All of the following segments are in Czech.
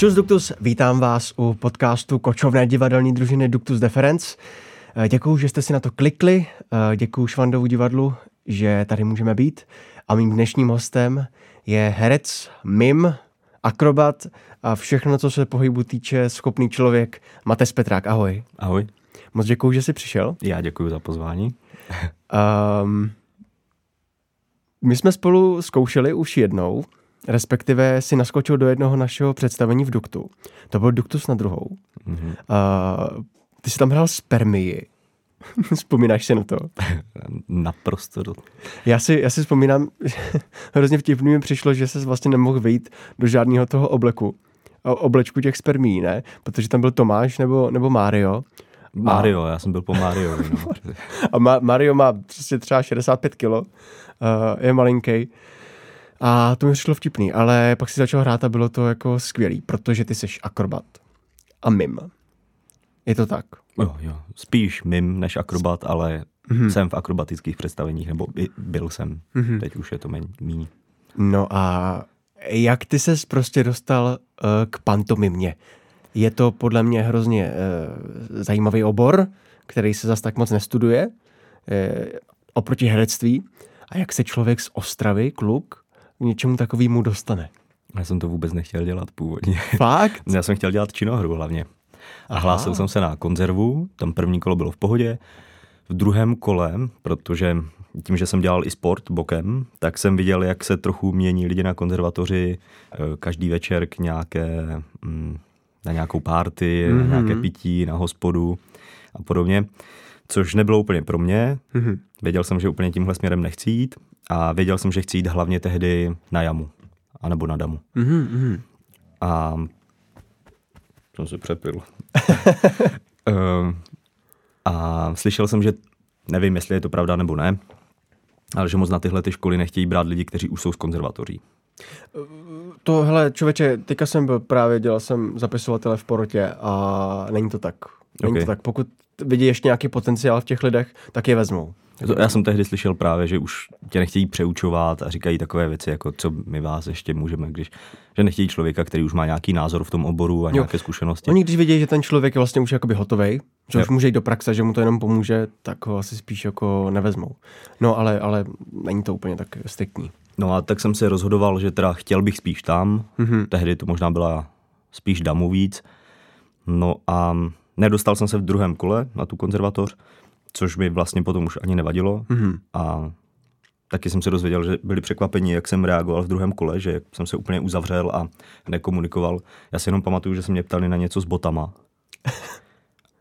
Čus Duktus, vítám vás u podcastu kočovné divadelní družiny Duktus Deference. Eh, děkuju, že jste si na to klikli, eh, děkuju Švandovu divadlu, že tady můžeme být. A mým dnešním hostem je herec, mim, akrobat a všechno, co se pohybu týče, schopný člověk. Matej Petrák, ahoj. Ahoj. Moc děkuju, že jsi přišel. Já děkuji za pozvání. um, my jsme spolu zkoušeli už jednou, respektive si naskočil do jednoho našeho představení v Duktu. To byl Duktus na druhou. Mm-hmm. Uh, ty jsi tam hrál spermii. Vzpomínáš si na to? Naprosto. Do... Já si, já si vzpomínám, hrozně vtipný mi přišlo, že se vlastně nemohl vyjít do žádného toho obleku. Oblečku těch spermí, ne? Protože tam byl Tomáš nebo, nebo Mario. Mario, a... já jsem byl po Mario. No. a Ma- Mario má prostě třeba 65 kilo, uh, je malinký. A to mi přišlo vtipný, ale pak si začal hrát a bylo to jako skvělý, protože ty jsi akrobat a mim. Je to tak? Jo, jo. Spíš mim než akrobat, ale mm-hmm. jsem v akrobatických představeních, nebo byl jsem. Mm-hmm. Teď už je to méně. No a jak ty ses prostě dostal uh, k pantomimě? Je to podle mě hrozně uh, zajímavý obor, který se zas tak moc nestuduje uh, oproti herectví. A jak se člověk z Ostravy, kluk, k něčemu takovému dostane? Já jsem to vůbec nechtěl dělat původně. Fakt? Já jsem chtěl dělat činohru hlavně. A Aha. hlásil jsem se na konzervu, tam první kolo bylo v pohodě. V druhém kole, protože tím, že jsem dělal i sport bokem, tak jsem viděl, jak se trochu mění lidi na konzervatoři eh, každý večer k nějaké, mm, na nějakou párty, mm-hmm. na nějaké pití, na hospodu a podobně. Což nebylo úplně pro mě. Mm-hmm. Věděl jsem, že úplně tímhle směrem nechci jít a věděl jsem, že chci jít hlavně tehdy na jamu, anebo na damu. Mm-hmm. A jsem se přepil. uh, a slyšel jsem, že nevím, jestli je to pravda nebo ne, ale že moc na tyhle ty školy nechtějí brát lidi, kteří už jsou z konzervatoří. To, hele, člověče, teďka jsem byl právě, dělal jsem zapisovatele v porotě a není to tak. Není okay. to tak. Pokud vidí ještě nějaký potenciál v těch lidech, tak je vezmou. Já jsem tehdy slyšel právě, že už tě nechtějí přeučovat a říkají takové věci, jako co my vás ještě můžeme, když, že nechtějí člověka, který už má nějaký názor v tom oboru a jo. nějaké zkušenosti. Oni když vidí, že ten člověk je vlastně už jakoby hotový, že jo. už může jít do praxe, že mu to jenom pomůže, tak ho asi spíš jako nevezmou. No ale, ale není to úplně tak striktní. No a tak jsem se rozhodoval, že teda chtěl bych spíš tam, mm-hmm. tehdy to možná byla spíš damu víc. No a nedostal jsem se v druhém kole na tu konzervatoř, což mi vlastně potom už ani nevadilo. Mm-hmm. A taky jsem se dozvěděl, že byli překvapeni, jak jsem reagoval v druhém kole, že jsem se úplně uzavřel a nekomunikoval. Já si jenom pamatuju, že se mě ptali na něco s botama.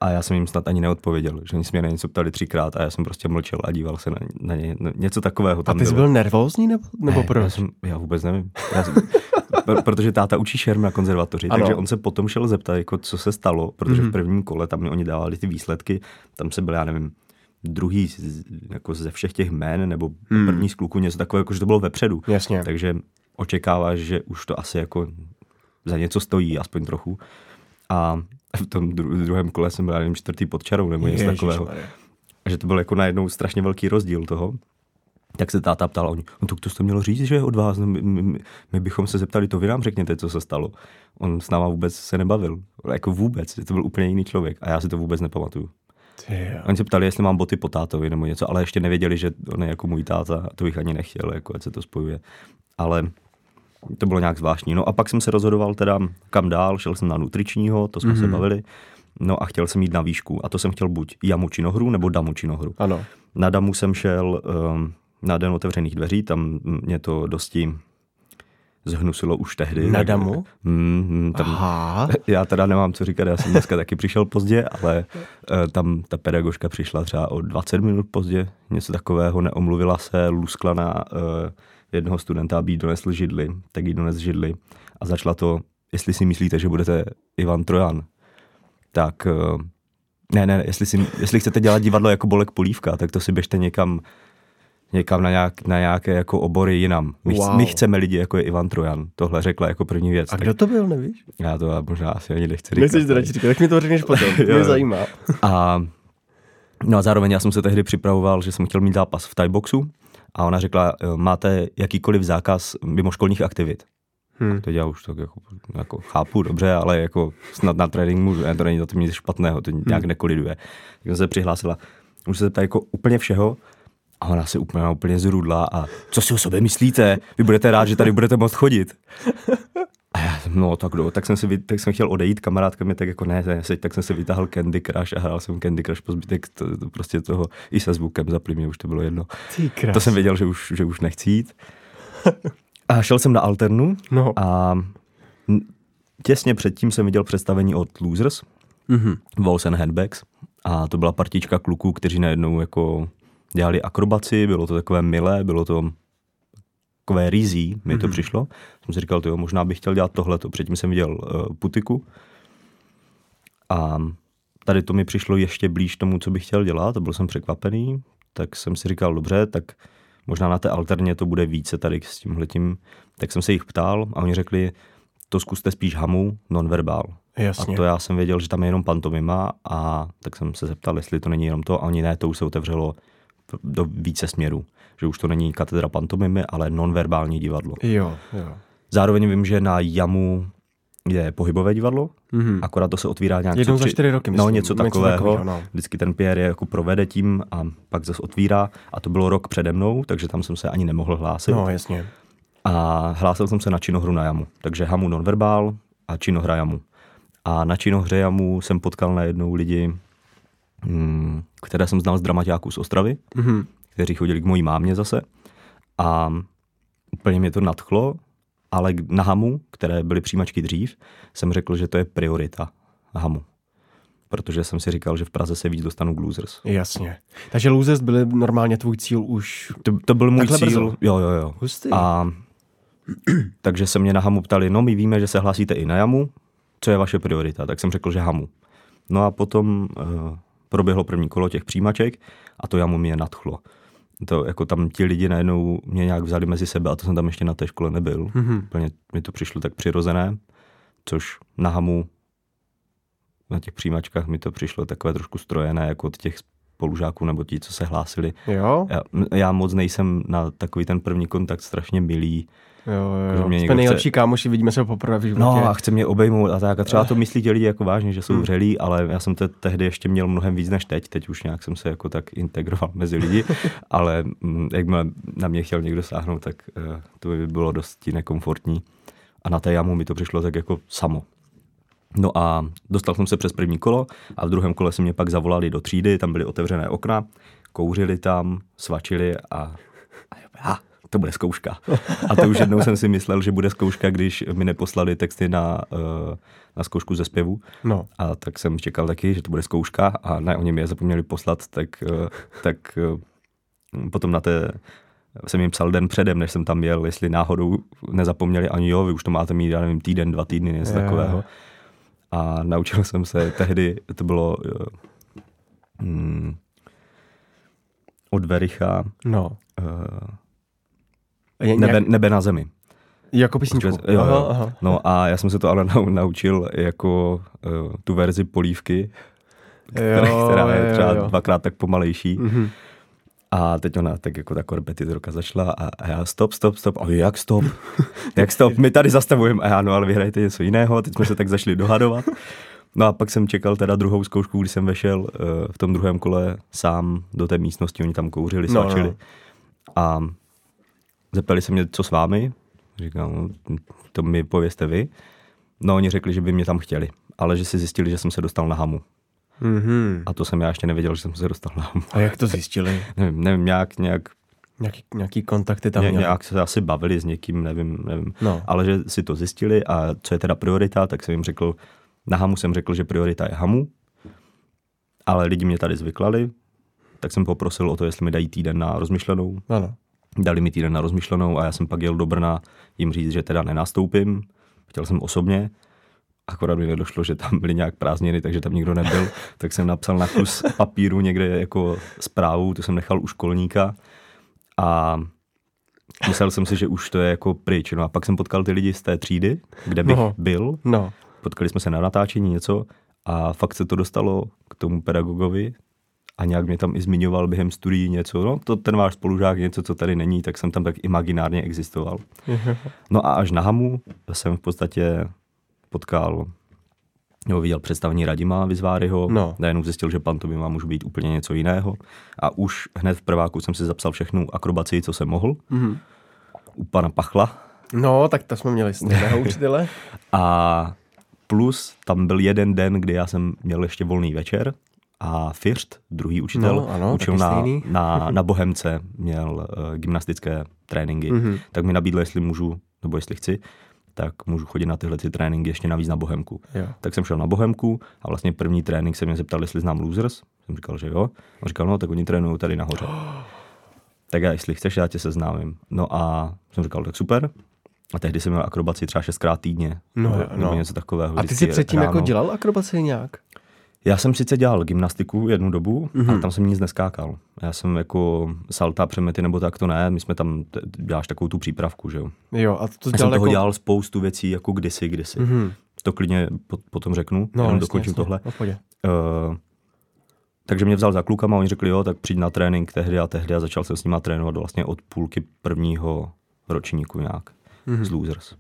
A já jsem jim snad ani neodpověděl, že oni se mě na něco ptali třikrát a já jsem prostě mlčel a díval se na, na ně. Něco takového tam A ty jsi bylo. byl nervózní nebo, nebo ne, proč? Já, jsem, já vůbec nevím. Já jsem, protože táta učí šerm na konzervatoři, ano. takže on se potom šel zeptat, jako, co se stalo, protože mm-hmm. v mhm. prvním kole tam oni dávali ty výsledky, tam se byl, já nevím, druhý jako ze všech těch jmén, nebo hmm. první z kluků, něco takového, jako že to bylo vepředu. Jasně. Takže očekáváš, že už to asi jako za něco stojí, aspoň trochu. A v tom dru- druhém kole jsem byl, nevím, čtvrtý pod čarou, nebo něco takového. A že to byl jako najednou strašně velký rozdíl toho. Tak se táta ptal, oni, no to, to jste mělo říct, že je od vás, no, my, my, my, bychom se zeptali, to vy nám řekněte, co se stalo. On s náma vůbec se nebavil, jako vůbec, to byl úplně jiný člověk a já si to vůbec nepamatuju. Oni se ptali, jestli mám boty po tátovi nebo něco, ale ještě nevěděli, že on je jako můj táta, to bych ani nechtěl, jako ať se to spojuje. Ale to bylo nějak zvláštní. No a pak jsem se rozhodoval teda kam dál, šel jsem na nutričního, to jsme mm-hmm. se mhm. bavili, no a chtěl jsem jít na výšku. A to jsem chtěl buď jamu činohru nebo damu činohru. Ano. Na damu jsem šel um, na den otevřených dveří, tam mě to dosti zhnusilo už tehdy. Na damu? Mm, mm, tam, Aha. Já teda nemám co říkat, já jsem dneska taky přišel pozdě, ale uh, tam ta pedagožka přišla třeba o 20 minut pozdě, něco takového, neomluvila se, luskla na uh, jednoho studenta, aby jí donesl židli, tak jí dones židli a začala to, jestli si myslíte, že budete Ivan Trojan, tak uh, ne, ne, jestli, si, jestli chcete dělat divadlo jako Bolek Polívka, tak to si běžte někam někam na, nějak, na nějaké jako obory jinam. My, wow. my chceme lidi, jako je Ivan Trojan. Tohle řekla jako první věc. A kdo to byl, nevíš? Já to možná asi ani nechci říkat. Nechceš to radši říkat, tak mi to řekneš potom, mě zajímá. a, no a zároveň já jsem se tehdy připravoval, že jsem chtěl mít zápas v Thai boxu a ona řekla, máte jakýkoliv zákaz mimoškolních aktivit. Hmm. To já už tak jako, jako chápu dobře, ale jako snad na trénink můžu, ne, to není to nic špatného, to nějak hmm. nekoliduje. Tak jsem se přihlásila, už se zeptat jako úplně všeho, a ona se úplně, úplně zrudla a co si o sobě myslíte? Vy budete rád, že tady budete moct chodit. No tak do, tak jsem, si, tak jsem chtěl odejít, kamarádka mi tak jako ne, ne tak jsem si vytáhl Candy Crush a hrál jsem Candy Crush po zbytek to, to prostě toho i se zvukem zaplý mě už to bylo jedno. To jsem věděl, že už, že už nechci jít. A šel jsem na Alternu no. a těsně předtím jsem viděl představení od Losers, mm-hmm. Walls and Handbags a to byla partička kluků, kteří najednou jako dělali akrobaci, bylo to takové milé, bylo to takové rizí, mi to mm-hmm. přišlo. Jsem si říkal, jo, možná bych chtěl dělat tohleto. Předtím jsem viděl uh, putiku a tady to mi přišlo ještě blíž tomu, co bych chtěl dělat a byl jsem překvapený, tak jsem si říkal, dobře, tak možná na té alterně to bude více tady s tímhletím. Tak jsem se jich ptal a oni řekli, to zkuste spíš hamu, nonverbál. Jasně. A to já jsem věděl, že tam je jenom pantomima a tak jsem se zeptal, jestli to není jenom to a oni ne, to už se otevřelo do více směrů. Že už to není katedra pantomimy, ale nonverbální divadlo. Jo, jo. Zároveň vím, že na JAMu je pohybové divadlo, mm-hmm. akorát to se otvírá nějak... Jednou za čtyři roky, myslím. No, něco takového. Něco takového no. Vždycky ten Pierre je jako provede tím a pak zase otvírá. A to bylo rok přede mnou, takže tam jsem se ani nemohl hlásit. No, jasně. A hlásil jsem se na činohru na jamu. Takže hamu nonverbál a činohra jamu. A na činohře jamu jsem potkal najednou lidi, mm, které jsem znal z dramaťáků z Ostravy, mm-hmm. Kteří chodili k mojí mámě zase. A úplně mě to nadchlo, ale na Hamu, které byly přijímačky dřív, jsem řekl, že to je priorita Hamu. Protože jsem si říkal, že v Praze se víc dostanu k Losers. Jasně. Takže Losers byly normálně tvůj cíl už To, to byl můj cíl. Brzo. Jo, jo, jo. Hustý. A takže se mě na Hamu ptali, no my víme, že se hlásíte i na Jamu, co je vaše priorita? Tak jsem řekl, že Hamu. No a potom uh, proběhlo první kolo těch přijímaček a to Jamu mě nadchlo to jako tam ti lidi najednou mě nějak vzali mezi sebe a to jsem tam ještě na té škole nebyl. Mm-hmm. Úplně mi to přišlo tak přirozené, což na hamu na těch přijímačkách mi to přišlo takové trošku strojené, jako od těch spolužáků nebo ti, co se hlásili. Jo? Já, já moc nejsem na takový ten první kontakt strašně milý. Jo, jo. Mě Jsme nejlepší chce... kámoši, vidíme se poprvé v životě. No a chce mě obejmout a tak. A třeba to myslí ti lidi jako vážně, že jsou hmm. vřelí, ale já jsem to tehdy ještě měl mnohem víc než teď. Teď už nějak jsem se jako tak integroval mezi lidi, ale mm, jak na mě chtěl někdo sáhnout, tak uh, to by bylo dosti nekomfortní. A na té jamu mi to přišlo tak jako samo. No a dostal jsem se přes první kolo a v druhém kole si mě pak zavolali do třídy, tam byly otevřené okna, kouřili tam, svačili a, a to bude zkouška. A to už jednou jsem si myslel, že bude zkouška, když mi neposlali texty na, eh, na zkoušku ze zpěvu. No. A tak jsem čekal taky, že to bude zkouška a ne, oni mi je zapomněli poslat, tak, eh, tak eh, potom na té jsem jim psal den předem, než jsem tam jel, jestli náhodou nezapomněli ani jo, vy už to máte mít, já nevím, týden, dva týdny, něco je. takového. A naučil jsem se tehdy, to bylo hmm, od Vericha, no. Uh. Nebe, nebe na zemi. Jako písničku. Jo, aha, aha. No a já jsem se to ale naučil jako uh, tu verzi polívky, která, jo, která je třeba jo, jo. dvakrát tak pomalejší. Mm-hmm. A teď ona tak jako ta korpetitorka začala a, a já stop, stop, stop. A jak stop? jak stop? My tady zastavujeme. A já no ale vyhrajte něco jiného. Teď jsme se tak zašli dohadovat. No a pak jsem čekal teda druhou zkoušku, když jsem vešel uh, v tom druhém kole sám do té místnosti. Oni tam kouřili, svačili. No, no. A Zeptali se mě, co s vámi. Říkám, no, to mi pověste vy. No oni řekli, že by mě tam chtěli, ale že si zjistili, že jsem se dostal na hamu. Mm-hmm. A to jsem já ještě nevěděl, že jsem se dostal na hamu. A jak to zjistili? nevím, nevím, nějak, nějak Nějaký, nějaký kontakty tam Ně, Nějak se asi bavili s někým, nevím, nevím. No. Ale že si to zjistili a co je teda priorita, tak jsem jim řekl, na Hamu jsem řekl, že priorita je Hamu, ale lidi mě tady zvyklali, tak jsem poprosil o to, jestli mi dají týden na rozmyšlenou. Ano. Dali mi týden na rozmyšlenou a já jsem pak jel do Brna jim říct, že teda nenastoupím. Chtěl jsem osobně, akorát mi nedošlo, že tam byly nějak prázdniny, takže tam nikdo nebyl, tak jsem napsal na kus papíru někde jako zprávu, to jsem nechal u školníka a myslel jsem si, že už to je jako pryč. No a pak jsem potkal ty lidi z té třídy, kde bych no. byl. No. Potkali jsme se na natáčení něco a fakt se to dostalo k tomu pedagogovi a nějak mě tam i zmiňoval během studií něco, no to ten váš spolužák něco, co tady není, tak jsem tam tak imaginárně existoval. No a až na Hamu jsem v podstatě potkal nebo viděl představení Radima Vizváryho, No. najednou zjistil, že pantomima může být úplně něco jiného a už hned v prváku jsem si zapsal všechnu akrobaci, co jsem mohl, Mhm. u pana Pachla No, tak to jsme měli stejného učitele. a plus tam byl jeden den, kdy já jsem měl ještě volný večer a First, druhý učitel, No, ano, učil na, stejný. na, na Bohemce, měl uh, gymnastické tréninky, Mhm. mm-hmm. tak mi nabídl, jestli můžu, nebo jestli chci, tak můžu chodit na tyhle ty tréninky ještě navíc na Bohemku. Jo. Tak jsem šel na Bohemku a vlastně první trénink se mě zeptal, jestli znám Losers. Jsem říkal, že jo. A říkal, no, tak oni trénují tady nahoře. tak já, jestli chceš, já tě seznámím. No a jsem říkal, tak super. A tehdy jsem měl akrobaci třeba šestkrát týdně. No, no. něco takového. A ty jsi předtím jako ráno. dělal akrobaci nějak? Já jsem sice dělal gymnastiku jednu dobu, mm-hmm. Mhm. ale tam jsem nic neskákal. Já jsem jako salta, přemety nebo tak to ne, my jsme tam, t- děláš takovou tu přípravku, že jo. Jo, a to Já jsem dělal toho jako... dělal spoustu věcí jako kdysi, kdysi. Mm-hmm. Mhm. To klidně po, potom řeknu, No, jenom jasně, dokončím jasně. tohle. No. Uh, takže mě vzal za klukama a oni řekli, jo, tak přijď na trénink tehdy a tehdy a začal jsem s nima trénovat vlastně od půlky prvního ročníku nějak mm-hmm. z Losers.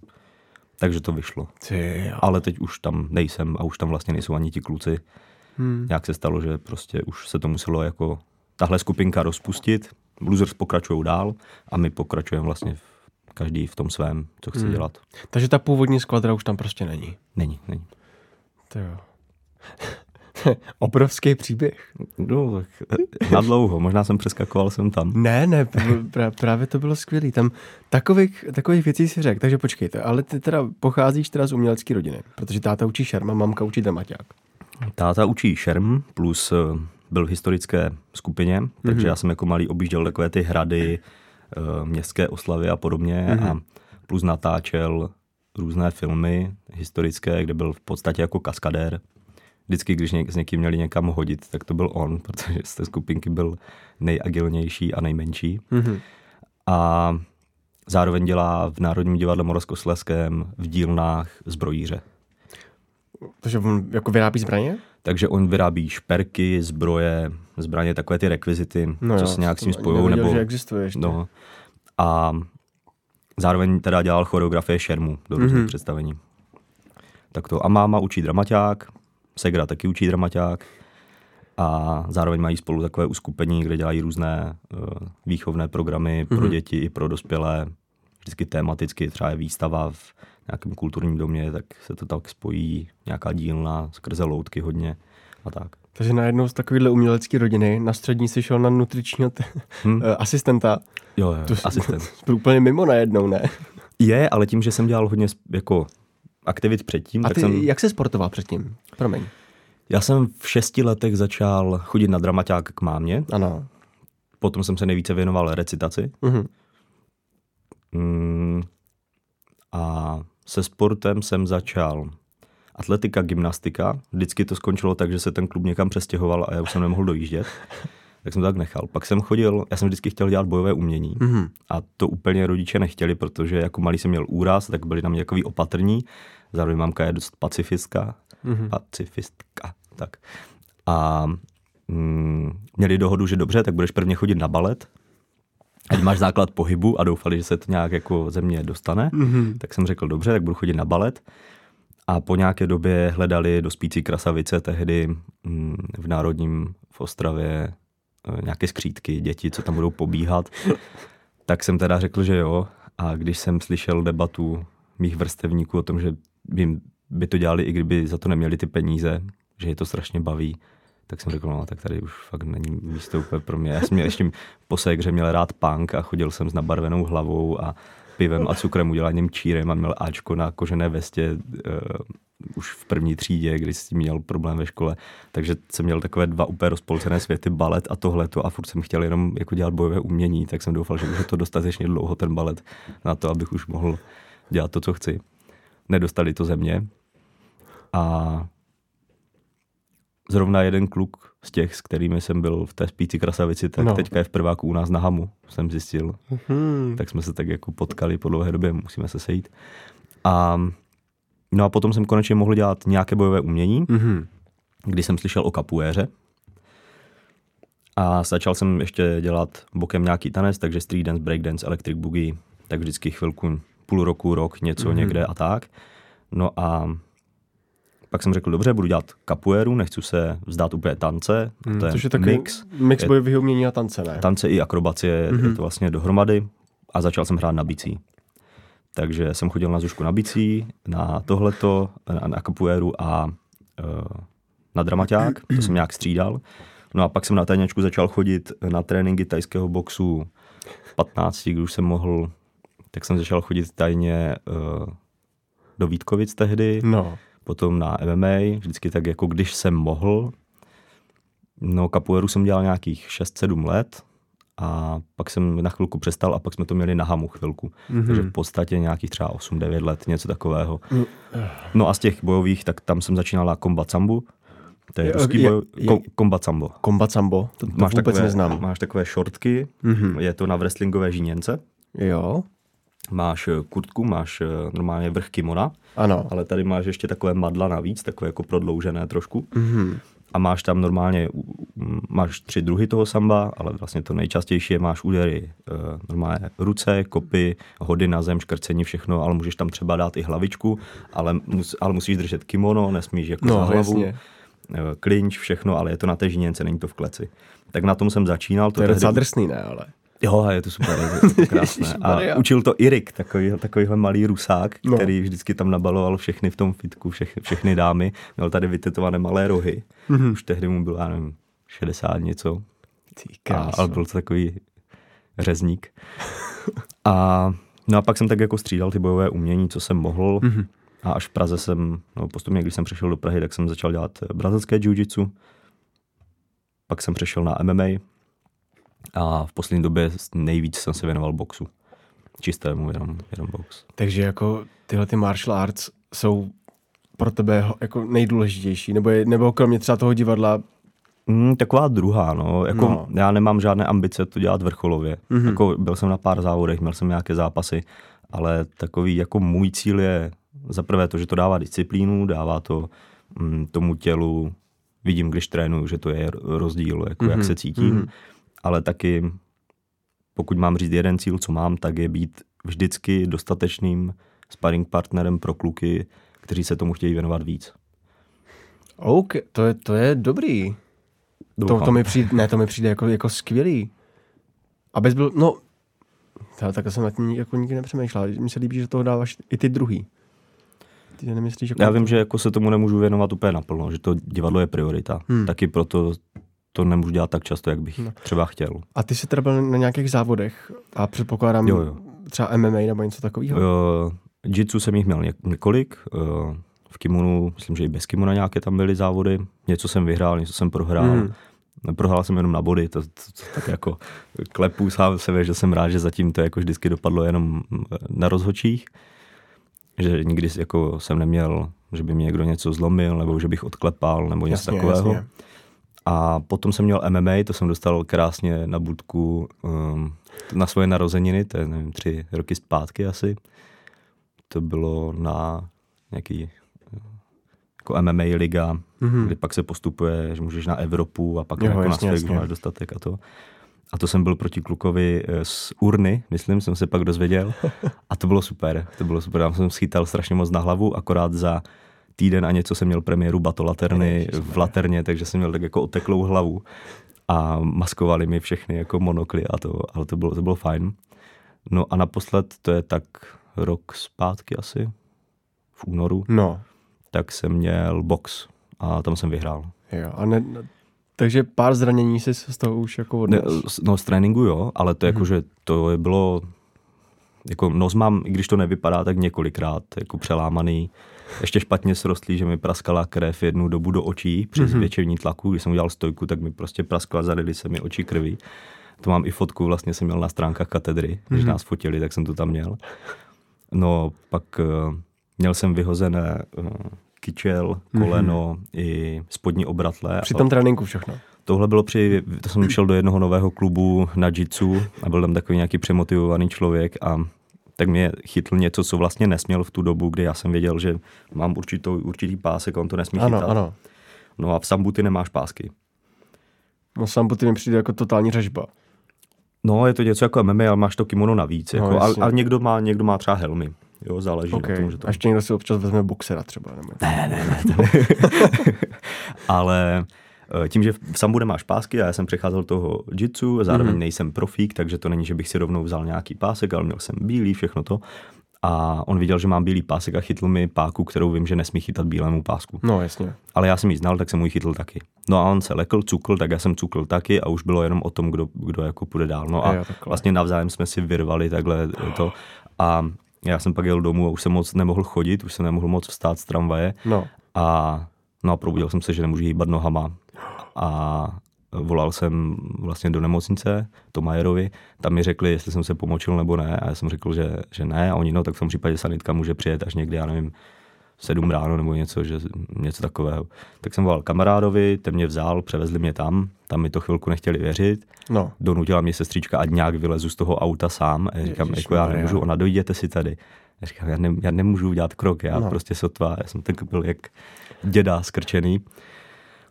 Takže to vyšlo. Ty, jo. Ale teď už tam nejsem a už tam vlastně nejsou ani ti kluci. Hmm. Nějak se stalo, že prostě už se to muselo jako tahle skupinka rozpustit. Losers pokračují dál a my pokračujeme vlastně v, každý v tom svém, co chce Hmm. dělat. Takže ta původní skvadra už tam prostě není. Není, není. To jo. Obrovský příběh. No, tak na dlouho, možná jsem přeskakoval jsem tam. Ne, ne, pr- pra, právě to bylo skvělé. Tam takových, takových věcí si řekl. Takže počkejte, ale ty teda pocházíš teda z umělecké rodiny, protože táta učí šerma, mamka učí dramaťák. Táta učí šerm, plus eh, byl v historické skupině, takže já jsem jako malý objížděl takové ty hrady, eh, městské oslavy a podobně a plus natáčel různé filmy historické, kde byl v podstatě jako kaskadér. Vždycky, když něk, s někým měli někam hodit, tak to byl on, protože z té skupinky byl nejagilnější a nejmenší. Mhm. A zároveň dělá v Národním divadle Moravskoslezském v dílnách zbrojíře. Takže on jako vyrábí zbraně? Takže on vyrábí šperky, zbroje, zbraně, takové ty rekvizity, no co jo, se nějak s tím spojují. Nebo, že existuje ještě. no, a zároveň teda dělal choreografie šermu do různých Mhm. mm-hmm. představení. Tak to. A máma učí dramaťák, Segra taky učí dramaťák a zároveň mají spolu takové uskupení, kde dělají různé uh, výchovné programy pro Mhm. děti i pro dospělé. Vždycky tematicky, třeba je výstava v nějakém kulturním domě, tak se to tak spojí, nějaká dílna, skrze loutky hodně a tak. Takže najednou z takovéhle umělecké rodiny na střední si šel na nutričního t- Hm? eh, asistenta. Jo, jo, To asistent. Byl úplně mimo najednou, ne? Je, ale tím, že jsem dělal hodně jako aktivit předtím, A tak ty, jsem, jak se sportoval předtím? Promiň. já jsem v šesti letech začal chodit na dramaťák k mámě, Ano. potom jsem se nejvíce věnoval recitaci Mhm. mm, a se sportem jsem začal atletika, gymnastika. Vždycky to skončilo tak, že se ten klub někam přestěhoval a já už jsem nemohl dojíždět. Tak jsem to tak nechal. Pak jsem chodil, já jsem vždycky chtěl dělat bojové umění. Mhm. A to úplně rodiče nechtěli, protože jako malý jsem měl úraz, tak byli na mě takový opatrní. Zároveň mamka je dost pacifistka. Mhm. Pacifistka, tak. A mm, měli dohodu, že dobře, tak budeš prvně chodit na balet, ať máš základ pohybu a doufali, že se to nějak jako ze mě dostane. Mhm. Tak jsem řekl, dobře, tak budu chodit na balet. A po nějaké době hledali do spící krasavice tehdy mm, v Národním v Ostravě eh, nějaké skřítky, děti, co tam budou pobíhat. Tak jsem teda řekl, že jo. A když jsem slyšel debatu mých vrstevníků o tom, že by, by to dělali, i kdyby za to neměli ty peníze, že je to strašně baví, tak jsem řekl, no tak tady už fakt není místo úplně pro mě. Já jsem měl ještě po ségře měl rád punk a chodil jsem s nabarvenou hlavou a pivem a cukrem udělaným čírem a měl Ačko na kožené vestě uh, už v první třídě, když tím měl problém ve škole. Takže jsem měl takové dva úplně rozpolcené světy, balet a tohleto a furt jsem chtěl jenom jako dělat bojové umění, tak jsem doufal, že už je to dostatečně dlouho ten balet na to, abych už mohl dělat to, co chci. Nedostali to ze mě. A zrovna jeden kluk z těch, s kterými jsem byl v té spíci krasavici, tak No. teďka je v prváku u nás na Hamu, jsem zjistil. Mhm. Tak jsme se tak jako potkali po dlouhé době, musíme se sejít. A no a potom jsem konečně mohl dělat nějaké bojové umění, Mhm. kdy jsem slyšel o kapuéře. A začal jsem ještě dělat bokem nějaký tanec, takže street dance, breakdance, electric boogie, tak vždycky chvilku, půl roku, rok, něco mm-hmm. někde a tak. No a pak jsem řekl, dobře, budu dělat kapuéru, nechci se vzdát úplně tance. Mm, to je, což je takový mix. Mix bojových umění a tance, ne? Tance i akrobacie, mm-hmm. je to vlastně dohromady. A začal jsem hrát na bicí. Takže jsem chodil na zušku na bicí, na tohleto, na, na kapuéru a uh, na dramaťák, to jsem nějak střídal. No a pak jsem na tajňačku začal chodit na tréninky tajského boxu v 15, když už jsem mohl, tak jsem začal chodit tajně uh, do Vítkovic tehdy. No potom na MMA, vždycky tak jako když jsem mohl. No kapueru jsem dělal nějakých 6-7 let a pak jsem na chvilku přestal a pak jsme to měli na hamu chvilku. Mm-hmm. Takže v podstatě nějakých třeba 8-9 let, něco takového. Mm. No a z těch bojových, tak tam jsem začínal na Combat Sambu. To je, je ruský boj, je, Combat Sambo. Combat Sambo, to, to máš vůbec takové, neznám. Máš takové šortky, mm-hmm. je to na wrestlingové žíněnce. Jo máš eh, kurtku, máš eh, normálně vrch kimona, ano. ale tady máš ještě takové madla navíc, takové jako prodloužené trošku. Mm-hmm. A máš tam normálně, máš tři druhy toho samba, ale vlastně to nejčastější je, máš údery e, normálně ruce, kopy, hody na zem, škrcení, všechno, ale můžeš tam třeba dát i hlavičku, ale, mus, ale musíš držet kimono, nesmíš jako no, za hlavu. Jasně. Klinč, všechno, ale je to na té žíněnce, není to v kleci. Tak na tom jsem začínal. To, to je tehdy... drsný, ne, ale. Jo, je to super, je to krásné. A učil to Irik, takový, takovýhle malý rusák, no. který vždycky tam nabaloval všechny v tom fitku, všech, všechny dámy. Měl tady vytetované malé rohy. Mm-hmm. Už tehdy mu bylo, já nevím, 60 něco. A, ale byl to takový řezník. A, no a pak jsem tak jako střídal ty bojové umění, co jsem mohl. Mm-hmm. A až v Praze jsem, no postupně, když jsem přešel do Prahy, tak jsem začal dělat brazilské jiu-jitsu. Pak jsem přešel na MMA, a v poslední době nejvíc jsem se věnoval boxu. Čistému, jenom, jenom box. Takže jako tyhle ty martial arts jsou pro tebe jako nejdůležitější, nebo, je, nebo kromě třeba toho divadla Mm, taková druhá, no. Jako, no. Já nemám žádné ambice to dělat vrcholově. Mm-hmm. Jako, byl jsem na pár závodech, měl jsem nějaké zápasy, ale takový jako můj cíl je za prvé to, že to dává disciplínu, dává to mm, tomu tělu, vidím, když trénuju, že to je rozdíl, jako mm-hmm. jak se cítím. Mm-hmm ale taky pokud mám říct jeden cíl, co mám, tak je být vždycky dostatečným sparring partnerem pro kluky, kteří se tomu chtějí věnovat víc. OK, to je, to je dobrý. To, to, mi přijde, ne, to mi přijde jako, jako skvělý. Abys byl, no, tak jsem na tím jako nikdy nepřemýšlel. Mně se líbí, že toho dáváš i ty druhý. Ty nemyslíš, jako Já vím, to... že jako se tomu nemůžu věnovat úplně naplno, že to divadlo je priorita. Hmm. Taky proto to nemůžu dělat tak často, jak bych no. třeba chtěl. A ty jsi teda byl na nějakých závodech a předpokládám jo, jo. třeba MMA nebo něco takového? Uh, jitsu jsem jich měl několik. Uh, v kimonu, myslím, že i bez kimona nějaké tam byly závody. Něco jsem vyhrál, něco jsem prohrál. Mm. Prohrál jsem jenom na body, to, to, to tak jako klepu sám sebe, že jsem rád, že zatím to jako vždycky dopadlo jenom na rozhočích. Že nikdy jako jsem neměl, že by mě někdo něco zlomil, nebo že bych odklepal, nebo něco jasně, takového. Jasně. A potom jsem měl MMA, to jsem dostal krásně na budku um, na svoje narozeniny, to je nevím, tři roky zpátky asi. To bylo na nějaký jako MMA liga, mm-hmm. kdy pak se postupuje, že můžeš na Evropu a pak jo, jako jasně, na svět, máš dostatek a to. A to jsem byl proti klukovi eh, z urny, myslím, jsem se pak dozvěděl. A to bylo super, to bylo super. Tam jsem schytal strašně moc na hlavu, akorát za týden a něco jsem měl premiéru Batolaterny v Laterně, takže jsem měl tak jako oteklou hlavu a maskovali mi všechny jako monokly a to, ale to bylo, to bylo fajn. No a naposled, to je tak rok zpátky asi, v únoru, no. tak jsem měl box a tam jsem vyhrál. Jo, a ne, takže pár zranění si z toho už jako odnes. No z tréninku jo, ale to jako, hmm. že to bylo, jako nos mám, i když to nevypadá, tak několikrát jako přelámaný ještě špatně srostlý, že mi praskala krev jednu dobu do očí při mm-hmm. zvětšení tlaku. Když jsem udělal stojku, tak mi prostě praskla, zalili se mi oči krví. To mám i fotku, vlastně jsem měl na stránkách katedry, když mm-hmm. nás fotili, tak jsem to tam měl. No, pak uh, měl jsem vyhozené uh, kyčel, koleno mm-hmm. i spodní obratle. Při tom tréninku všechno. Tohle bylo při, to jsem šel do jednoho nového klubu na jitsu a byl tam takový nějaký přemotivovaný člověk a tak mě chytl něco, co vlastně nesměl v tu dobu, kdy já jsem věděl, že mám určitou, určitý pásek, on to nesmí ano, chytat. Ano. No a v sambu ty nemáš pásky. No sambuty mi přijde jako totální řežba. No, je to něco jako MMA, ale máš to kimono navíc. No, Jako, a, jasně. a, někdo, má, někdo má třeba helmy. Jo, záleží Okay. na tom, že to... A ještě někdo si občas vezme boxera třeba. Nebo... Ne, ne, ne. To... ale tím, že v sambu nemáš pásky a já jsem přecházel toho jitsu, zároveň mm-hmm. nejsem profík, takže to není, že bych si rovnou vzal nějaký pásek, ale měl jsem bílý, všechno to. A on viděl, že mám bílý pásek a chytl mi páku, kterou vím, že nesmí chytat bílému pásku. No jasně. Ale já jsem ji znal, tak jsem mu ji chytl taky. No a on se lekl, cukl, tak já jsem cukl taky a už bylo jenom o tom, kdo, kdo jako půjde dál. No a Jo, vlastně navzájem jsme si vyrvali takhle to. A já jsem pak jel domů a už jsem moc nemohl chodit, už jsem nemohl moc vstát z tramvaje. No. A, no a probudil jsem se, že nemůžu hýbat nohama. A volal jsem vlastně do nemocnice, Tomajerovi, tam mi řekli, jestli jsem se pomočil nebo ne, a já jsem řekl, že, že ne, a oni no, tak v tom případě sanitka může přijet až někdy, já nevím, v sedm ráno nebo něco, že, něco takového. Tak jsem volal kamarádovi, ten mě vzal, převezli mě tam, tam mi to chvilku nechtěli věřit, No. donutila mě sestřička, ať nějak vylezu z toho auta sám. A já říkám, jako já nemůžu, ona dojděte si tady. Já říkám, já, ne, já nemůžu udělat krok, já no. prostě sotva, já jsem tak byl jak děda skrčený.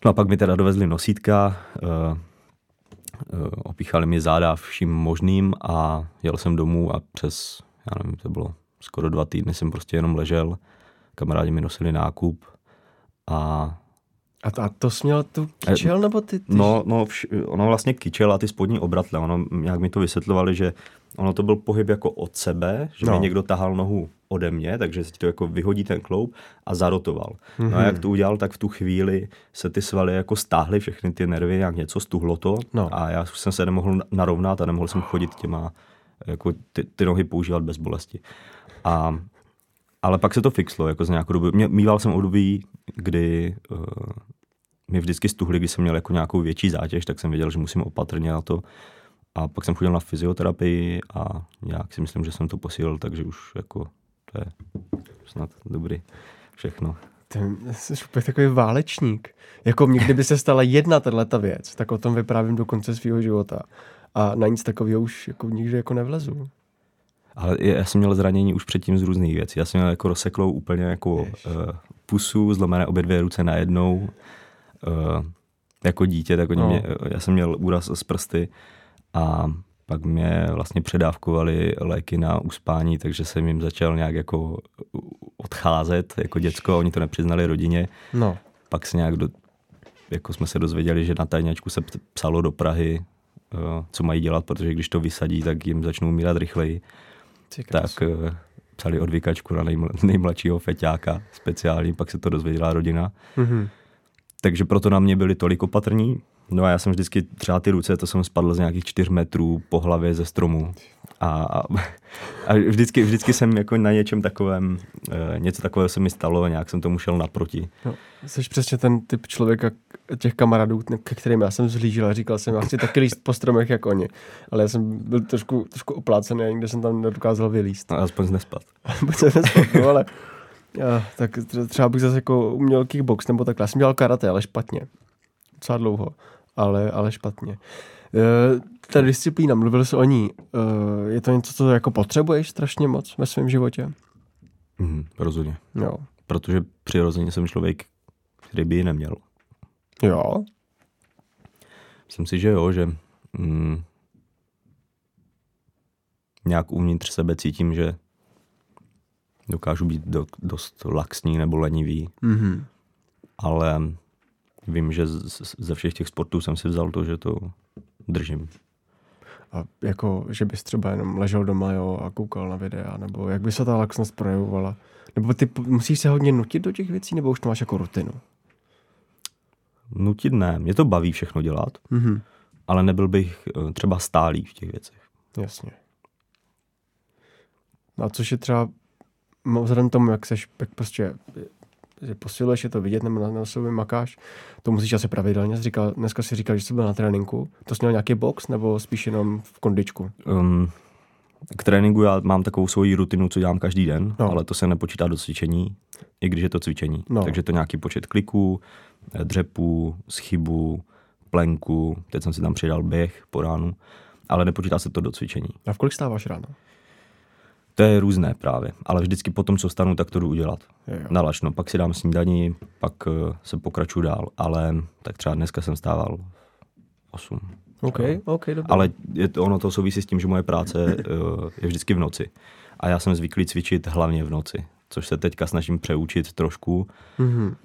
No a pak mi teda dovezli nosítka, uh, uh, opíchali mi záda vším možným a jel jsem domů a přes, já nevím, to bylo skoro dva týdny jsem prostě jenom ležel, kamarádi mi nosili nákup a A to, a to jsi měl tu kyčel, nebo ty? ty No, no vš, ono vlastně kyčel a ty spodní obratle, ono, jak mi to vysvětlovali, že ono to byl pohyb jako od sebe, že no. mi někdo tahal nohu ode mě, takže si to jako vyhodí ten kloub a zarotoval. Mm-hmm. No Mhm. a jak to udělal, tak v tu chvíli se ty svaly jako stáhly, všechny ty nervy, nějak něco stuhlo to No. a já už jsem se nemohl narovnat a nemohl jsem chodit těma, jako ty, ty nohy používat bez bolesti. A, ale pak se to fixlo, jako z nějakou dobu. Mě, mýval jsem období, kdy uh, mi vždycky stuhly, když jsem měl jako nějakou větší zátěž, tak jsem věděl, že musím opatrně na to. A pak jsem chodil na fyzioterapii a nějak si myslím, že jsem to posílil, takže už jako to je snad dobrý všechno. Ty jsi úplně takový válečník. Jako mě, kdyby se stala jedna tato věc, tak o tom vyprávím do konce svého života. A na nic takového už jako nikdy jako nevlezu. Ale já jsem měl zranění už předtím z různých věcí. Já jsem měl jako rozseklou úplně jako uh, pusu, zlomené obě dvě ruce najednou. Uh, jako dítě, tak oni No. no. mě, já jsem měl úraz z prsty a pak mě vlastně předávkovali léky na uspání, takže jsem jim začal nějak jako odcházet jako děcko oni to nepřiznali rodině. No. Pak se nějak do, jako jsme se dozvěděli, že na tajňačku se psalo do Prahy, uh, co mají dělat, protože když to vysadí, tak jim začnou umírat rychleji Ty krás. tak eh, psali odvykačku na nejml- nejmladšího feťáka speciální, pak se to dozvěděla rodina. Mhm. Takže proto na mě byli tolik opatrní. No a já jsem vždycky třeba ty ruce, to jsem spadl z nějakých čtyř metrů po hlavě ze stromu. A, a, a vždycky, vždycky jsem jako na něčem takovém, eh, něco takového se mi stalo a nějak jsem tomu šel naproti. No, jsi přesně ten typ člověka, těch kamarádů, ke kterým já jsem zhlížel a říkal jsem, já chci taky líst po stromech jako oni. Ale já jsem byl trošku, trošku oplácený a nikde jsem tam nedokázal vylíst. No, aspoň. Buď se nespad, no, ale já, tak tře- třeba bych zase jako uměl kickbox nebo takhle. Já jsem dělal karate, ale špatně. Docela dlouho, ale, ale špatně. E, ta disciplína, mluvil jsi o ní. E, je to něco, co jako potřebuješ strašně moc ve svém životě? Mhm, rozhodně. Jo. Protože přirozeně jsem člověk, který by ji neměl. Jo. Myslím si, že jo, že mm, nějak uvnitř sebe cítím, že dokážu být do, dost laxní nebo lenivý, Mhm. ale vím, že ze všech těch sportů jsem si vzal to, že to držím. A jako, že bys třeba jenom ležel doma jo, a koukal na videa, nebo jak by se ta laxnost projevovala? Nebo ty musíš se hodně nutit do těch věcí, nebo už to máš jako rutinu? Nutit ne, mě to baví všechno dělat, Mhm. ale nebyl bych eh, třeba stálý v těch věcech. Jasně. No a což je třeba, vzhledem tomu, jak seš, jak prostě posiluješ, je to vidět, nebo na, na sobě makáš, to musíš asi pravidelně. Říkal, dneska si říkal, že jsi byl na tréninku. To jsi měl nějaký box, nebo spíš jenom v kondičku? Um, k tréninku já mám takovou svoji rutinu, co dělám každý den, No. ale to se nepočítá do cvičení, i když je to cvičení. No. No. Takže to nějaký počet kliků, eh, dřepů, schybu, plenku, teď jsem si tam přidal běh po ránu, ale nepočítá se to do cvičení. A v kolik stáváš ráno? To je různé právě, ale vždycky po tom, co stanu, tak to jdu udělat. Jo. Nalačno, pak si dám snídaní, pak eh, se pokračuju dál, ale tak třeba dneska jsem stával 8. OK, OK, dobře. Ale je to, ono to souvisí s tím, že moje práce uh, je vždycky v noci. A já jsem zvyklý cvičit hlavně v noci, což se teďka snažím přeučit trošku. Mhm.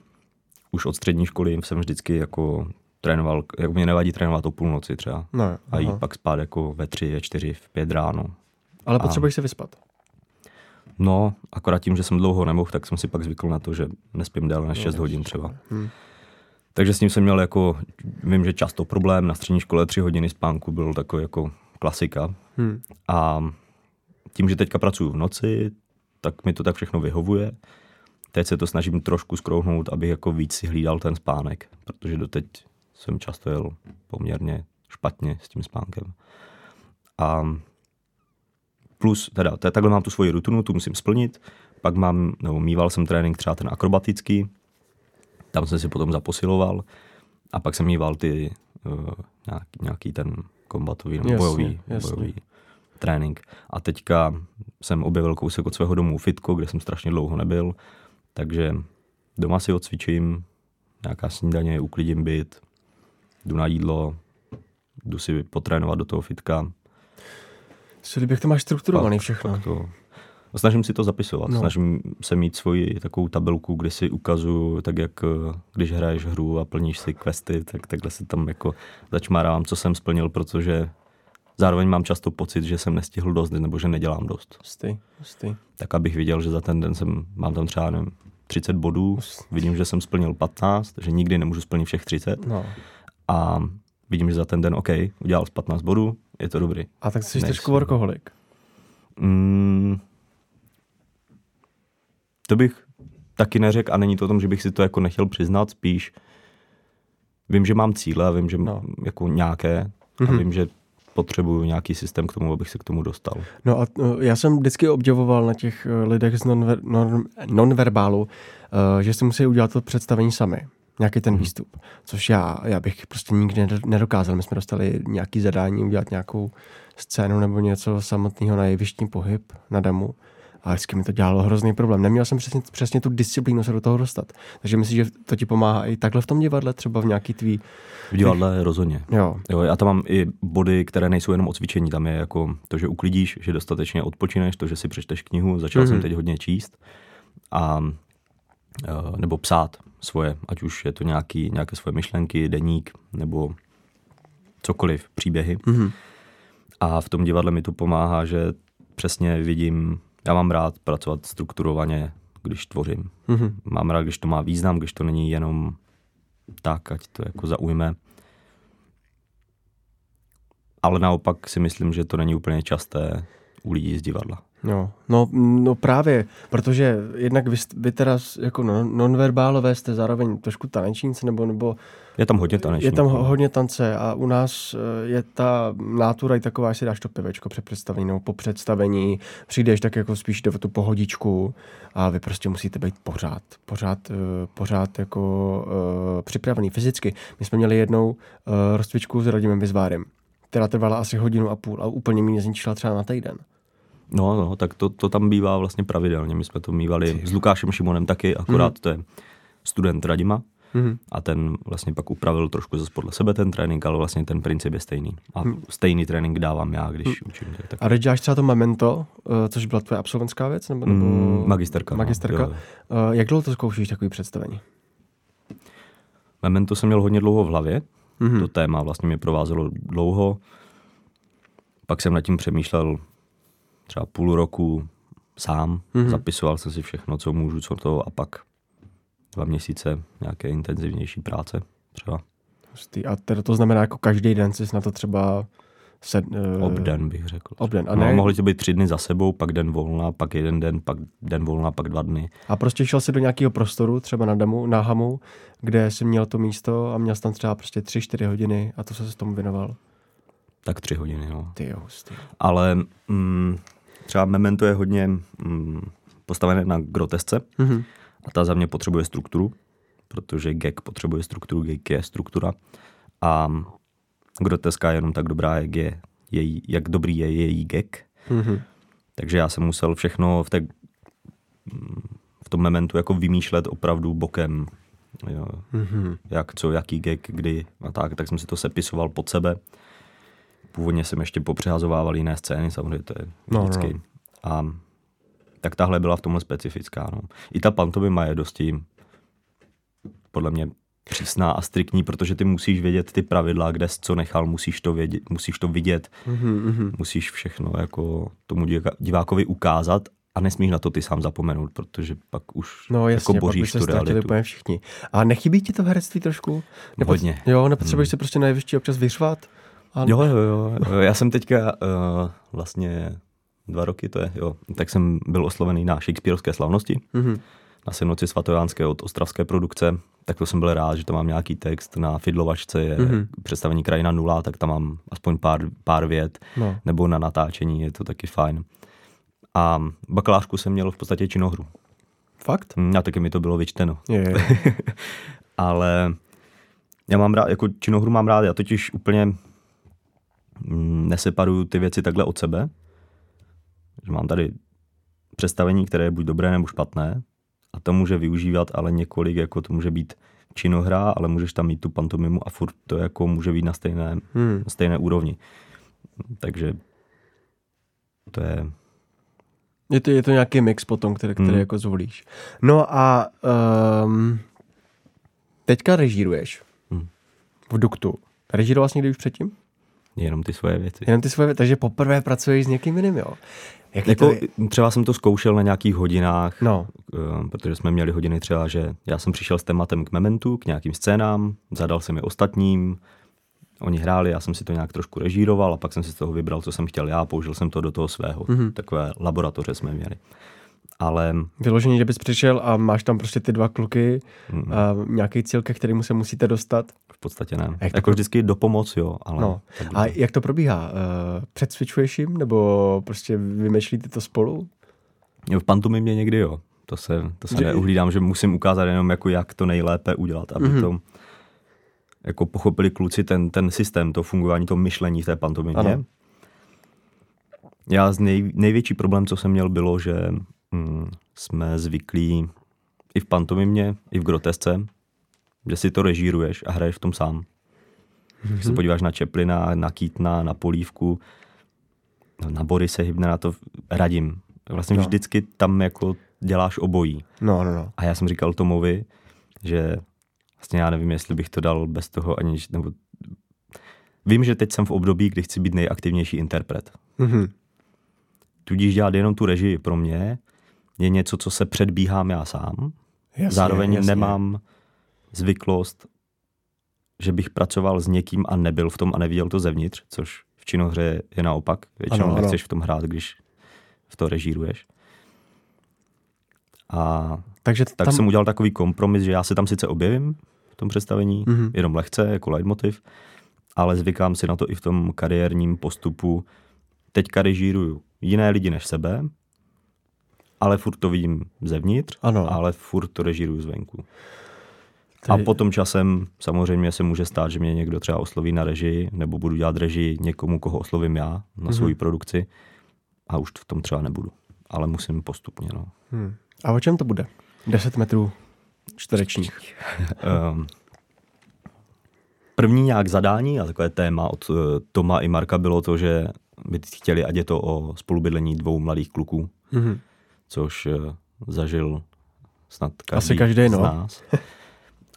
Už od střední školy jsem vždycky jako trénoval, jako mě nevadí trénovat o půlnoci třeba. No, A jít aha. pak spát jako ve tři, ve čtyři, v pět ráno. Ale potřebuješ se vyspat. No, akorát tím, že jsem dlouho nemohl, tak jsem si pak zvykl na to, že nespím déle než 6 hodin třeba. Hm. Takže s tím jsem měl jako, vím, že často problém, na střední škole 3 hodiny spánku byl takový jako klasika. Hm. A tím, že teďka pracuji v noci, tak mi to tak všechno vyhovuje. Teď se to snažím trošku skrouhnout, abych jako víc si hlídal ten spánek, protože doteď jsem často jel poměrně špatně s tím spánkem. A plus, teda, takhle mám tu svoji rutinu, tu musím splnit, pak mám, nebo mýval jsem trénink třeba ten akrobatický, tam jsem si potom zaposiloval a pak jsem mýval ty uh, nějaký, nějaký ten kombatový nebo Jasně, bojový, jasně. bojový trénink. A teďka jsem objevil kousek od svého domu fitko, kde jsem strašně dlouho nebyl, takže doma si odcvičím, nějaká snídaně, uklidím byt, jdu na jídlo, jdu si potrénovat do toho fitka. Co kdybych to máš strukturovaný všechno. To, No, snažím si to zapisovat. No. Snažím se mít svoji takovou tabelku, kde si ukazuju, tak jak eh, když hraješ hru a plníš si questy, tak takhle si tam jako začmárám, co jsem splnil, protože zároveň mám často pocit, že jsem nestihl dost nebo že nedělám dost. Hustý, hustý. Tak abych viděl, že za ten den jsem, mám tam třeba nevím, 30 bodů, vidím, že jsem splnil 15, že nikdy nemůžu splnit všech 30 No. a vidím, že za ten den OK, udělal z 15 bodů, je to dobrý. A tak jsi Nejsem. trošku workoholik. Mm, to bych taky neřekl a není to o tom, že bych si to jako nechtěl přiznat, spíš vím, že mám cíle a vím, že No. jako nějaké a Mhm. vím, že potřebuju nějaký systém k tomu, abych se k tomu dostal. No a uh, já jsem vždycky obdivoval na těch uh, lidech z nonver, non, nonverbálu, uh, že si musí udělat to představení sami. Nějaký ten výstup. Což já, já bych prostě nikdy nedo- nedokázal. My jsme dostali nějaký zadání udělat nějakou scénu nebo něco samotného na jevištní pohyb, na demo. A vždycky mi to dělalo hrozný problém. Neměl jsem přesně, přesně tu disciplínu se do toho dostat. Takže myslím, že to ti pomáhá i takhle v tom divadle, třeba v nějaký tvý... V divadle rozhodně. Jo, Jo, já tam mám i body, které nejsou jenom o cvičení. Tam je jako to, že uklidíš, že dostatečně odpočineš, to, že si přečteš knihu, začal Mhm. mm-hmm. jsem teď hodně číst. A nebo psát svoje, ať už je to nějaký, nějaké svoje myšlenky, deník, nebo cokoliv, příběhy. Mhm. A v tom divadle mi to pomáhá, že přesně vidím, já mám rád pracovat strukturovaně, když tvořím. Mhm. Mám rád, když to má význam, když to není jenom tak, ať to jako zaujme. Ale naopak si myslím, že to není úplně časté u lidí z divadla. No, no, no právě, protože jednak vy, vy teda jako non, nonverbálové jste zároveň trošku tanečníci, nebo, nebo Je tam hodně je tanečníků. tam ho- hodně tance a u nás eh, je ta nátura i taková, že si dáš to pivečko před představení nebo po představení, přijdeš tak jako spíš jde o tu pohodičku a vy prostě musíte být pořád, pořád, eh, pořád jako uh, připravený fyzicky. My jsme měli jednou uh, rozcvičku s Radimem Vizvárem, která trvala asi hodinu a půl a úplně mě zničila třeba na týden. No, no, tak to, to tam bývá vlastně pravidelně. My jsme to mývali s Lukášem Šimonem taky, akorát to je student Radima Mhm. a ten vlastně pak upravil trošku zase podle sebe ten trénink, ale vlastně ten princip je stejný. A stejný trénink dávám já, když učím. tak- A teď děláš třeba to Memento, eh, což byla tvoje absolventská věc? Nebo, nebo... Mm, magisterka, no, Magisterka. jo. Eh, Jak dlouho to zkoušíš, takový představení? Memento jsem měl hodně dlouho v hlavě, Mhm. mm-hmm. to téma vlastně mě provázelo dlouho. Pak jsem nad tím přemýšlel třeba půl roku sám, Mhm. mm-hmm. zapisoval jsem si všechno, co můžu, co to a pak dva měsíce nějaké intenzivnější práce třeba. Hustý. A teda to znamená, jako každý den jsi na to třeba sed, uh, Obden bych řekl. Obden. A, A ne, no, mohly to být tři dny za sebou, pak den volna, pak jeden den, pak den volna, pak dva dny. a prostě šel jsi do nějakého prostoru, třeba na demu, na hamu, kde jsi měl to místo a měl jsi tam třeba prostě tři, čtyři hodiny a to se tomu věnoval. Tak tři hodiny, no. Ty jo, hustý. Ale mm, třeba Memento je hodně mm, postavené na grotesce, Mhm. A ta za mě potřebuje strukturu, protože gag potřebuje strukturu, gag je struktura. A groteska je jenom tak dobrá, jak, je její, jak dobrý je její gag. Mhm. Takže já jsem musel všechno v, té, v tom momentu jako vymýšlet opravdu bokem. Jo. Mm-hmm. Jak, co, jaký gag, kdy a tak, tak jsem si to sepisoval pod sebe. Původně jsem ještě popřehazovával jiné scény, samozřejmě to je No, vždycky. no. A tak tahle byla v tomhle specifická. No. I ta pantomima je dosti podle mě přísná a striktní, protože ty musíš vědět ty pravidla, kde jsi co nechal, musíš to, vědět, musíš to vidět, Mm-hmm. musíš všechno jako tomu divákovi ukázat a nesmíš na to ty sám zapomenout, protože pak už No jasně, jako pak boříš se tu realitu. úplně všichni. A nechybí ti to v herectví trošku? Hodně. Jo, nepotřebuješ se prostě na jevišti občas vyřvat? A... Jo, jo, jo. Já jsem teďka uh, vlastně dva roky to je, jo, tak jsem byl oslovený na Shakespeareovské slavnosti, Mhm. na Senoci svatojánské od ostravské produkce, tak to jsem byl rád, že tam mám nějaký text na Fidlovačce, je Mhm. představení krajina nula, tak tam mám aspoň pár, pár vět, No. nebo na natáčení, je to taky fajn. A bakalářku jsem měl v podstatě činohru. Fakt? Hm, A taky mi to bylo vyčteno. Je, je. Ale já mám rád, jako činohru mám rád, já totiž úplně neseparuju ty věci takhle od sebe. Že mám tady představení, které je buď dobré nebo špatné a to může využívat ale několik, jako to může být činohra, ale můžeš tam mít tu pantomimu a furt to jako může být na stejné, Hmm. na stejné úrovni. Takže to je Je to, je to nějaký mix potom, který, který Hmm. jako zvolíš. No a um, teďka režíruješ Hmm. v Duktu. Režíroval jsi někdy už předtím? Jenom ty svoje věci. Jenom ty svoje, takže poprvé pracuješ s někým jiným, jo? Jaký Jako, to je? třeba jsem to zkoušel na nějakých hodinách, No, Eh, protože jsme měli hodiny třeba, že já jsem přišel s tématem k Mementu, k nějakým scénám, zadal jsem je ostatním, oni hráli, já jsem si to nějak trošku režíroval a pak jsem si z toho vybral, co jsem chtěl já, použil jsem to do toho svého. Mhm. Mm-hmm. Takové laboratoře jsme měli. Ale vyloženě, že bys přišel a máš tam prostě ty dva kluky mm, a nějaký cíl, ke kterému se musíte dostat. v podstatě ne. Jak to Jako pro- vždycky do pomoc, jo, ale... No. A jak to probíhá? Uh, předsvičuješ jim nebo prostě vymýšlíte to spolu? V pantomimě někdy jo. To se, to se Že- neuhlídám, že musím ukázat jenom, jako jak to nejlépe udělat, aby Mhm. mm-hmm. to jako pochopili kluci ten, ten systém, to fungování, to myšlení v té pantomimě. Ano. Já z nej, největší problém, co jsem měl, bylo, že mm, jsme zvyklí i v pantomimě, i v grotesce, že si to režíruješ a hraješ v tom sám. Mm-hmm. Když se podíváš na Čeplina, na Kýtna, na Polívku, na Borise Hybnera, to radím. Vlastně No. vždycky tam jako děláš obojí. No, no, no. A já jsem říkal Tomovi, že vlastně já nevím, jestli bych to dal bez toho ani, nebo vím, že teď jsem v období, kdy chci být nejaktivnější interpret. Mhm. Tudíž dělat jenom tu režii pro mě je něco, co se předbíhám já sám. Jasně, Zároveň jasně. nemám zvyklost, že bych pracoval s někým a nebyl v tom a neviděl to zevnitř, což v činohře je naopak. Většinou Ano, ano. nechceš v tom hrát, když v to režíruješ. A Takže tak tam... jsem udělal takový kompromis, že já se tam sice objevím v tom představení, Mhm. mm-hmm. jenom lehce, jako leitmotiv, ale zvykám si na to i v tom kariérním postupu. Teďka režíruju jiné lidi než sebe, ale furt to vidím zevnitř, Ano. ale furt to režíruju zvenku. To A potom časem samozřejmě se může stát, že mě někdo třeba osloví na režii, nebo budu dělat režii někomu, koho oslovím já na Mhm. svoji produkci a už v tom třeba nebudu. Ale musím postupně. No. Hmm. A o čem to bude? 10 metrů čtverečních. Um, první nějak zadání a takové téma od uh, Toma i Marka bylo to, že by chtěli, ať je to o spolubydlení dvou mladých kluků, Mhm. Což uh, zažil snad každý, Asi každý, no. z nás.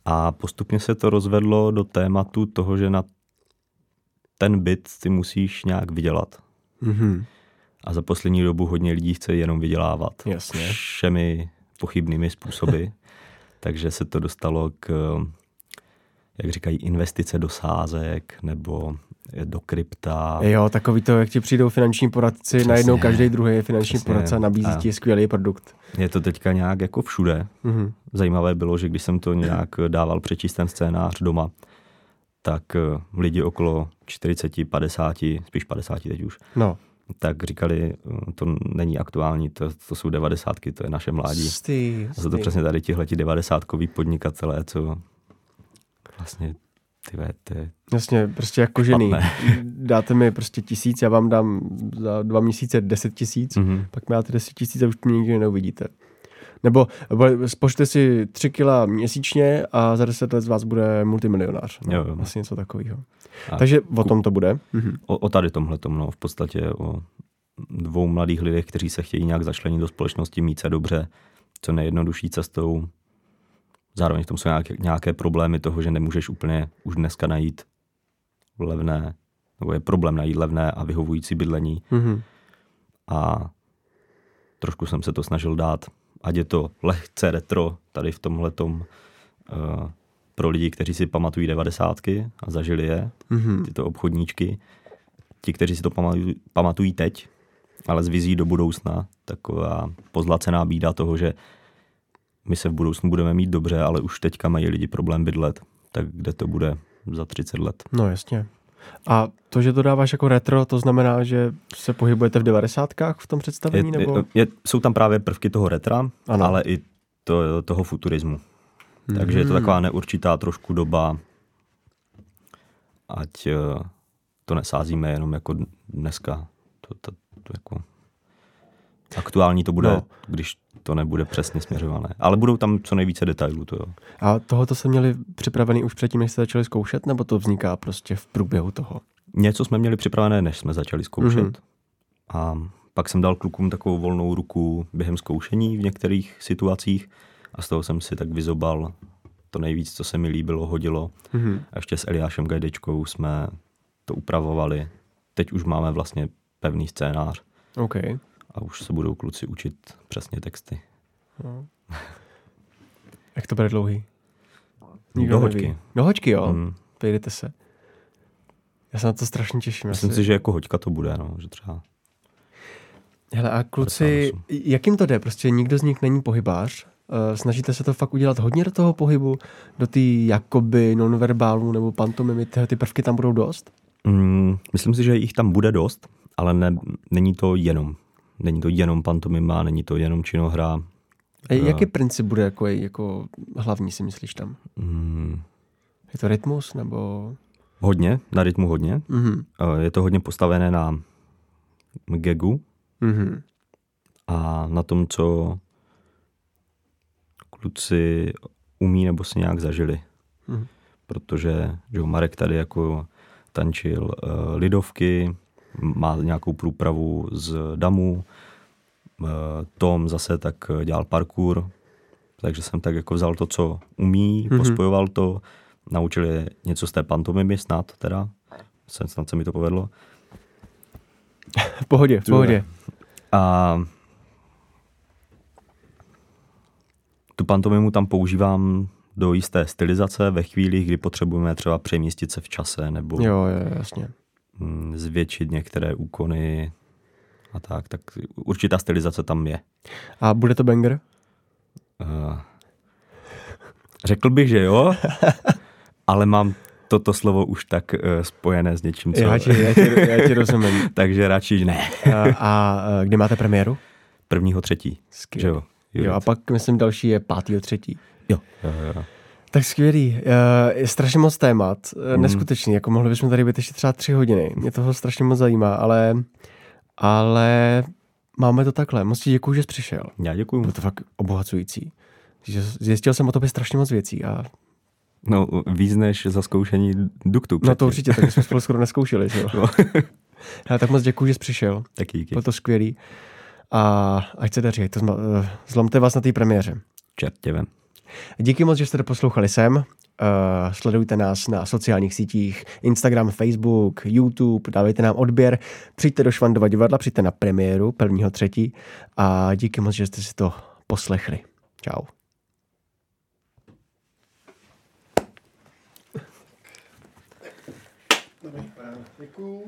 A postupně se to rozvedlo do tématu toho, že na ten byt ty musíš nějak vydělat. Mhm. A za poslední dobu hodně lidí chce jenom vydělávat. Jasně. Všemi pochybnými způsoby. Takže se to dostalo k, jak říkají, investice do sázek nebo do krypta. Jo, takový to, jak ti přijdou finanční poradci, Přesně. najednou každý druhý je finanční Přesně. poradce a nabízí A- ti skvělý produkt. Je to teďka nějak jako všude. Mhm. Zajímavé bylo, že když jsem to nějak dával přečíst ten scénář doma, tak eh, lidi okolo 40, 50, spíš 50 teď už, No. tak říkali, eh, to není aktuální, to, to jsou devadesátky, to je naše mládí. Stý, A jsou to přesně tady tihleti devadesátkoví podnikatelé, co vlastně, ty ve, to je, Jasně, prostě jako. Špatné. Dáte mi prostě tisíc, já vám dám za dva měsíce deset tisíc, Mhm. pak mi dáte deset tisíc a už mě nikdy neuvidíte. Nebo spočte si 3 kila měsíčně a za 10 let z vás bude multimilionář. No, Jo, jo. Asi něco takového. A Takže o tom to bude. Mhm. O, o tady tomhletom, no, v podstatě o dvou mladých lidech, kteří se chtějí nějak začlenit do společnosti, mít se dobře, co nejjednodušší cestou. Zároveň v tom jsou nějaké, nějaké problémy toho, že nemůžeš úplně už dneska najít levné, nebo je problém najít levné a vyhovující bydlení. Mhm. A trošku jsem se to snažil dát, ať je to lehce retro tady v tomhletom uh, pro lidi, kteří si pamatují devadesátky a zažili je, Mhm. tyto obchodníčky. Ti, kteří si to pamatují, pamatují teď, ale s vizí do budoucna, taková pozlacená bída toho, že my se v budoucnu budeme mít dobře, ale už teďka mají lidi problém bydlet, tak kde to bude za 30 let. No jasně. A to, že to dáváš jako retro, to znamená, že se pohybujete v devadesátkách v tom Je, představení? nebo? je, je, jsou tam právě prvky toho retra, Ano. ale i to, toho futurismu. Takže je to Mhm. taková neurčitá trošku doba, ať eh, to nesázíme jenom jako dneska. To, to, to jako aktuální to bude, No. když to nebude přesně směřované. Ale budou tam co nejvíce detailů, to jo. A tohoto jste měli připravený už předtím, než jste začali zkoušet, nebo to vzniká prostě v průběhu toho? Něco jsme měli připravené, než jsme začali zkoušet. Mhm. A pak jsem dal klukům takovou volnou ruku během zkoušení v některých situacích a z toho jsem si tak vyzobal to nejvíc, co se mi líbilo, hodilo. Mhm. A ještě s Eliášem Gajdečkou jsme to upravovali. Teď už máme vlastně pevný scénář OK. A už se budou kluci učit přesně texty. Jak to bude dlouhý? Do hoďky. neví. Do hoďky, jo. Mm. Pejdete se. Já se na to strašně těším. Myslím asi. si, že jako hoďka to bude, no, že třeba Hele, a kluci, jak jim to jde? Prostě nikdo z nich není pohybář. Eh, Snažíte se to fakt udělat hodně do toho pohybu, do té jakoby nonverbálu nebo pantomimy, tyhle ty prvky tam budou dost? Mm, myslím si, že jich tam bude dost, ale ne, není to jenom. Není to jenom pantomima, není to jenom činohra. A jaký princip bude jako, jako hlavní, si myslíš tam? Mm, Je to rytmus nebo... hodně, na rytmu hodně. Mhm. Eh, Je to hodně postavené na gagu Mhm. a na tom, co kluci umí nebo si nějak zažili. Mhm. Protože že Marek tady jako tančil uh, lidovky, má nějakou průpravu z damu, uh, Tom zase tak eh, dělal parkour, takže jsem tak jako vzal to, co umí, Mhm. mm-hmm. pospojoval to, naučil je něco z té pantomimy snad teda, Jsem- snad se mi to povedlo. V pohodě, v pohodě. A tu pantomimu tam používám do jisté stylizace ve chvílích, kdy potřebujeme třeba přemístit se v čase nebo Jo, jo, jasně. Mm, zvětšit některé úkony a tak, tak určitá stylizace tam je. A bude to banger? Uh, řekl bych, že jo, ale mám toto slovo už tak uh, spojené s něčím, co... Já ti, já, ti, já ti rozumím. takže radši ne. A, a eh, kdy máte premiéru? Prvního třetí, že jo. Jo, a pak myslím další je pátýho třetí. jo, jo, jo. Tak skvělý. Eh, Je strašně moc témat. Mm. Neskutečný. Jako mohli bychom tady být ještě třeba tři hodiny. Mě toho strašně moc zajímá, ale, ale máme to takhle. Moc ti děkuju, že jsi přišel. Já děkuju. Bylo to fakt obohacující. Zjistil jsem o tobě strašně moc věcí a No, víc než za zkoušení duktu. no předtím. to určitě, tak jsme spolu skoro neskoušeli. Že jo? No. Hele, tak moc děkuju, že jsi přišel. Taky díky. Bylo to skvělý. A ať se daří, to zma- eh, zlomte vás na té premiéře. Čertěvem. Díky moc, že jste poslouchali sem. Uh, sledujte nás na sociálních sítích, Instagram, Facebook, YouTube, dávejte nám odběr, přijďte do Švandova divadla, přijďte na premiéru prvního třetí a díky moc, že jste si to poslechli. Čau. Děkuju.